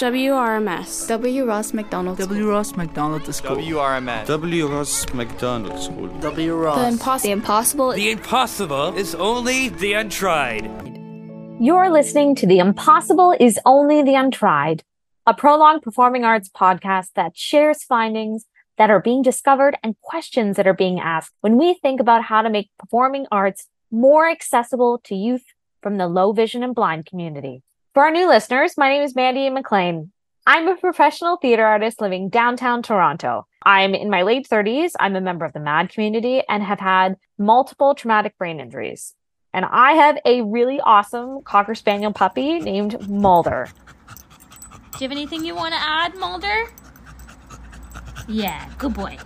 WRMS. W. Ross Macdonald W. Ross Macdonald the School. WRMS. W. Ross Macdonald School. W. The, Ross. impos- the impossible. The impossible is only the untried. You're listening to The Impossible is Only the Untried, a Prologue performing arts podcast that shares findings that are being discovered and questions that are being asked when we think about how to make performing arts more accessible to youth from the low vision and blind community. For our new listeners, my name is Mandy MacLean. I'm a professional theater artist living downtown Toronto. I'm in my late 30s. I'm a member of the MAD community and have had multiple traumatic brain injuries. And I have a really awesome Cocker Spaniel puppy named Mulder. Do you have anything you want to add, Mulder? Yeah, good boy.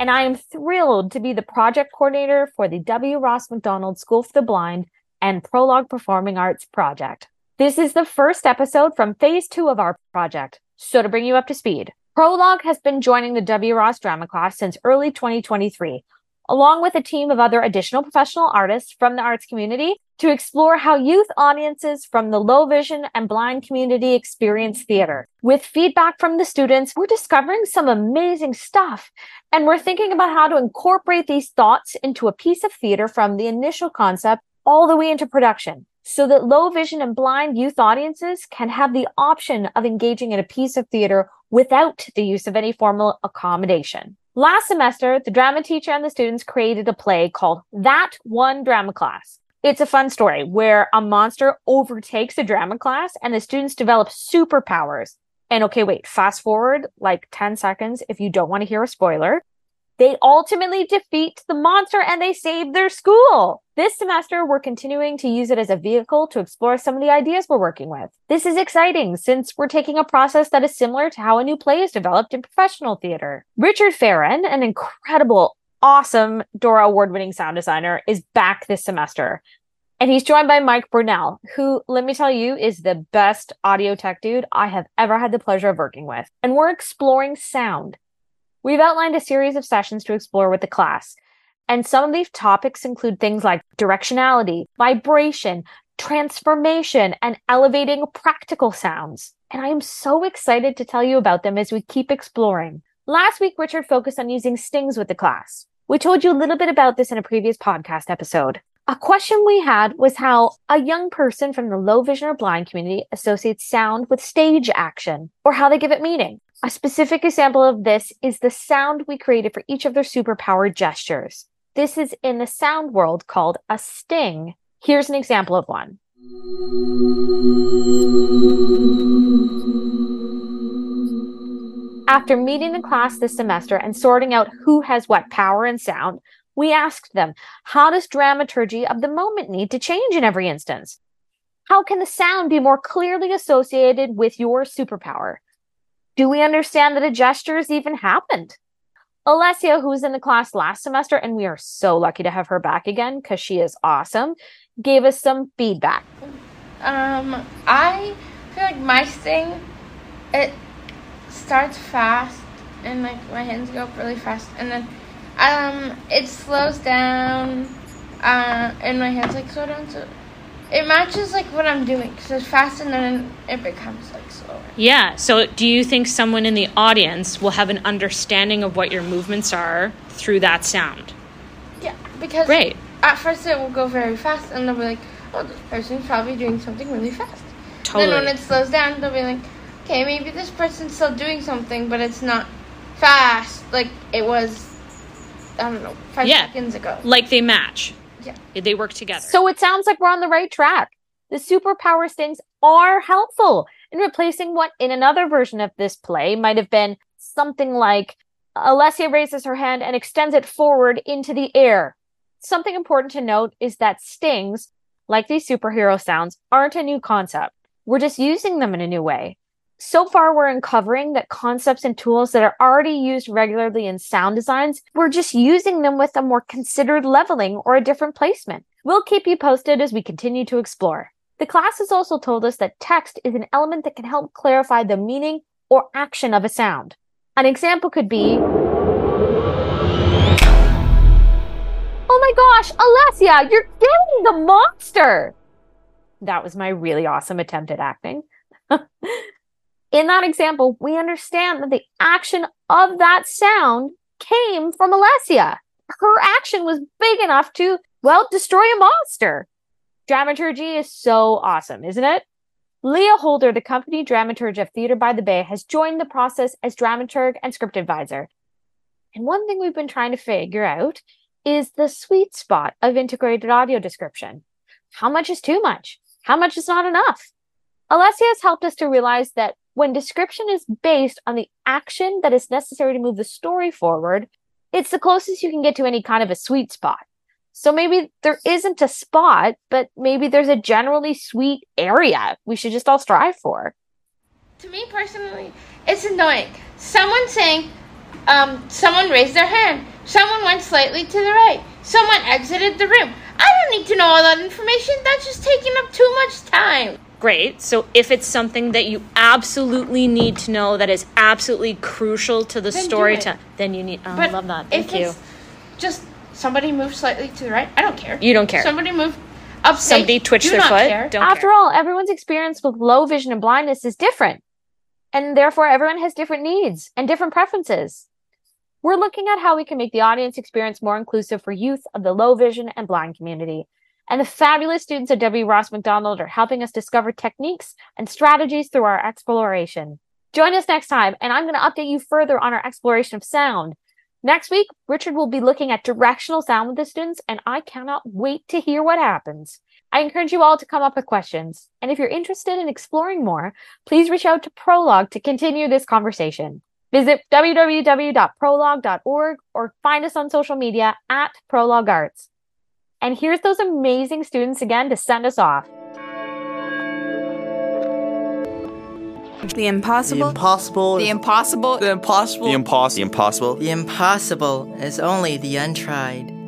And I am thrilled to be the project coordinator for the W. Ross Macdonald School for the Blind and Prologue Performing Arts project. This is the first episode from phase two of our project. So to bring you up to speed, Prologue has been joining the W. Ross drama class since early 2023, along with a team of other additional professional artists from the arts community to explore how youth audiences from the low vision and blind community experience theater. With feedback from the students, we're discovering some amazing stuff. And we're thinking about how to incorporate these thoughts into a piece of theater from the initial concept all the way into production so that low vision and blind youth audiences can have the option of engaging in a piece of theater without the use of any formal accommodation. Last semester, the drama teacher and the students created a play called That One Drama Class. It's a fun story where a monster overtakes a drama class and the students develop superpowers. And okay, wait, fast forward like 10 seconds if you don't want to hear a spoiler. They ultimately defeat the monster and they save their school. This semester, we're continuing to use it as a vehicle to explore some of the ideas we're working with. This is exciting since we're taking a process that is similar to how a new play is developed in professional theater. Richard Feren, an incredible, awesome Dora award winning sound designer, is back this semester. And he's joined by Mike Brunelle, who, let me tell you, is the best audio tech dude I have ever had the pleasure of working with. And we're exploring sound. We've outlined a series of sessions to explore with the class. And some of these topics include things like directionality, vibration, transformation, and elevating practical sounds. And I am so excited to tell you about them as we keep exploring. Last week, Richard focused on using stings with the class. We told you a little bit about this in a previous podcast episode. A question we had was how a young person from the low vision or blind community associates sound with stage action or how they give it meaning. A specific example of this is the sound we created for each of their superpowered gestures. This is in the sound world called a sting. Here's an example of one. After meeting the class this semester and sorting out who has what power and sound, we asked them, how does dramaturgy of the moment need to change in every instance? How can the sound be more clearly associated with your superpower? Do we understand that a gesture has even happened? Alessia, who was in the class last semester, and we are so lucky to have her back again because she is awesome, gave us some feedback. Um, I feel like my thing, it starts fast and like my hands go up really fast, and then um, it slows down, uh, and my hands like slow down. So it matches like what I'm doing because it's fast, and then it becomes like slower. Yeah. So, do you think someone in the audience will have an understanding of what your movements are through that sound? Yeah, because Great. at first it will go very fast, and they'll be like, "Oh, this person's probably doing something really fast." Totally. Then when it slows down, they'll be like, "Okay, maybe this person's still doing something, but it's not fast like it was." I don't know, five Yeah. seconds ago. like they match. Yeah. They work together. So it sounds like we're on the right track. The superpower stings are helpful in replacing what in another version of this play might have been something like Alessia raises her hand and extends it forward into the air. Something important to note is that stings, like these superhero sounds, aren't a new concept. We're just using them in a new way. So far, we're uncovering that concepts and tools that are already used regularly in sound designs, we're just using them with a more considered leveling or a different placement. We'll keep you posted as we continue to explore. The class has also told us that text is an element that can help clarify the meaning or action of a sound. An example could be Oh my gosh, Alessia, you're getting the monster! That was my really awesome attempt at acting. In that example, we understand that the action of that sound came from Alessia. Her action was big enough to, well, destroy a monster. Dramaturgy is so awesome, isn't it? Leah Holder, the company dramaturg of Theater by the Bay, has joined the process as dramaturg and script advisor. And one thing we've been trying to figure out is the sweet spot of integrated audio description. How much is too much? How much is not enough? Alessia has helped us to realize that when description is based on the action that is necessary to move the story forward, it's the closest you can get to any kind of a sweet spot. So maybe there isn't a spot, but maybe there's a generally sweet area we should just all strive for. To me personally, it's annoying. Someone saying, um, someone raised their hand. Someone went slightly to the right. Someone exited the room. I don't need to know all that information. That's just taking up too much time. Great. So if it's something that you absolutely need to know that is absolutely crucial to the Then do story, it. to, then you need. Oh, I But love that. if Thank you. it's Just somebody moved slightly to the right. I don't care. You don't care. Somebody moved up. Somebody twitched do their foot. Don't After care. all, everyone's experience with low vision and blindness is different. And therefore, everyone has different needs and different preferences. We're looking at how we can make the audience experience more inclusive for youth of the low vision and blind community. And the fabulous students at W. Ross Macdonald are helping us discover techniques and strategies through our exploration. Join us next time, and I'm going to update you further on our exploration of sound. Next week, Richard will be looking at directional sound with the students, and I cannot wait to hear what happens. I encourage you all to come up with questions. And if you're interested in exploring more, please reach out to Prologue to continue this conversation. Visit www.prologue.org or find us on social media at Prologue Arts. And here's those amazing students again to send us off. The impossible. The impossible. The impossible. The impossible. The impossible. The impossible. The impossible is only the untried.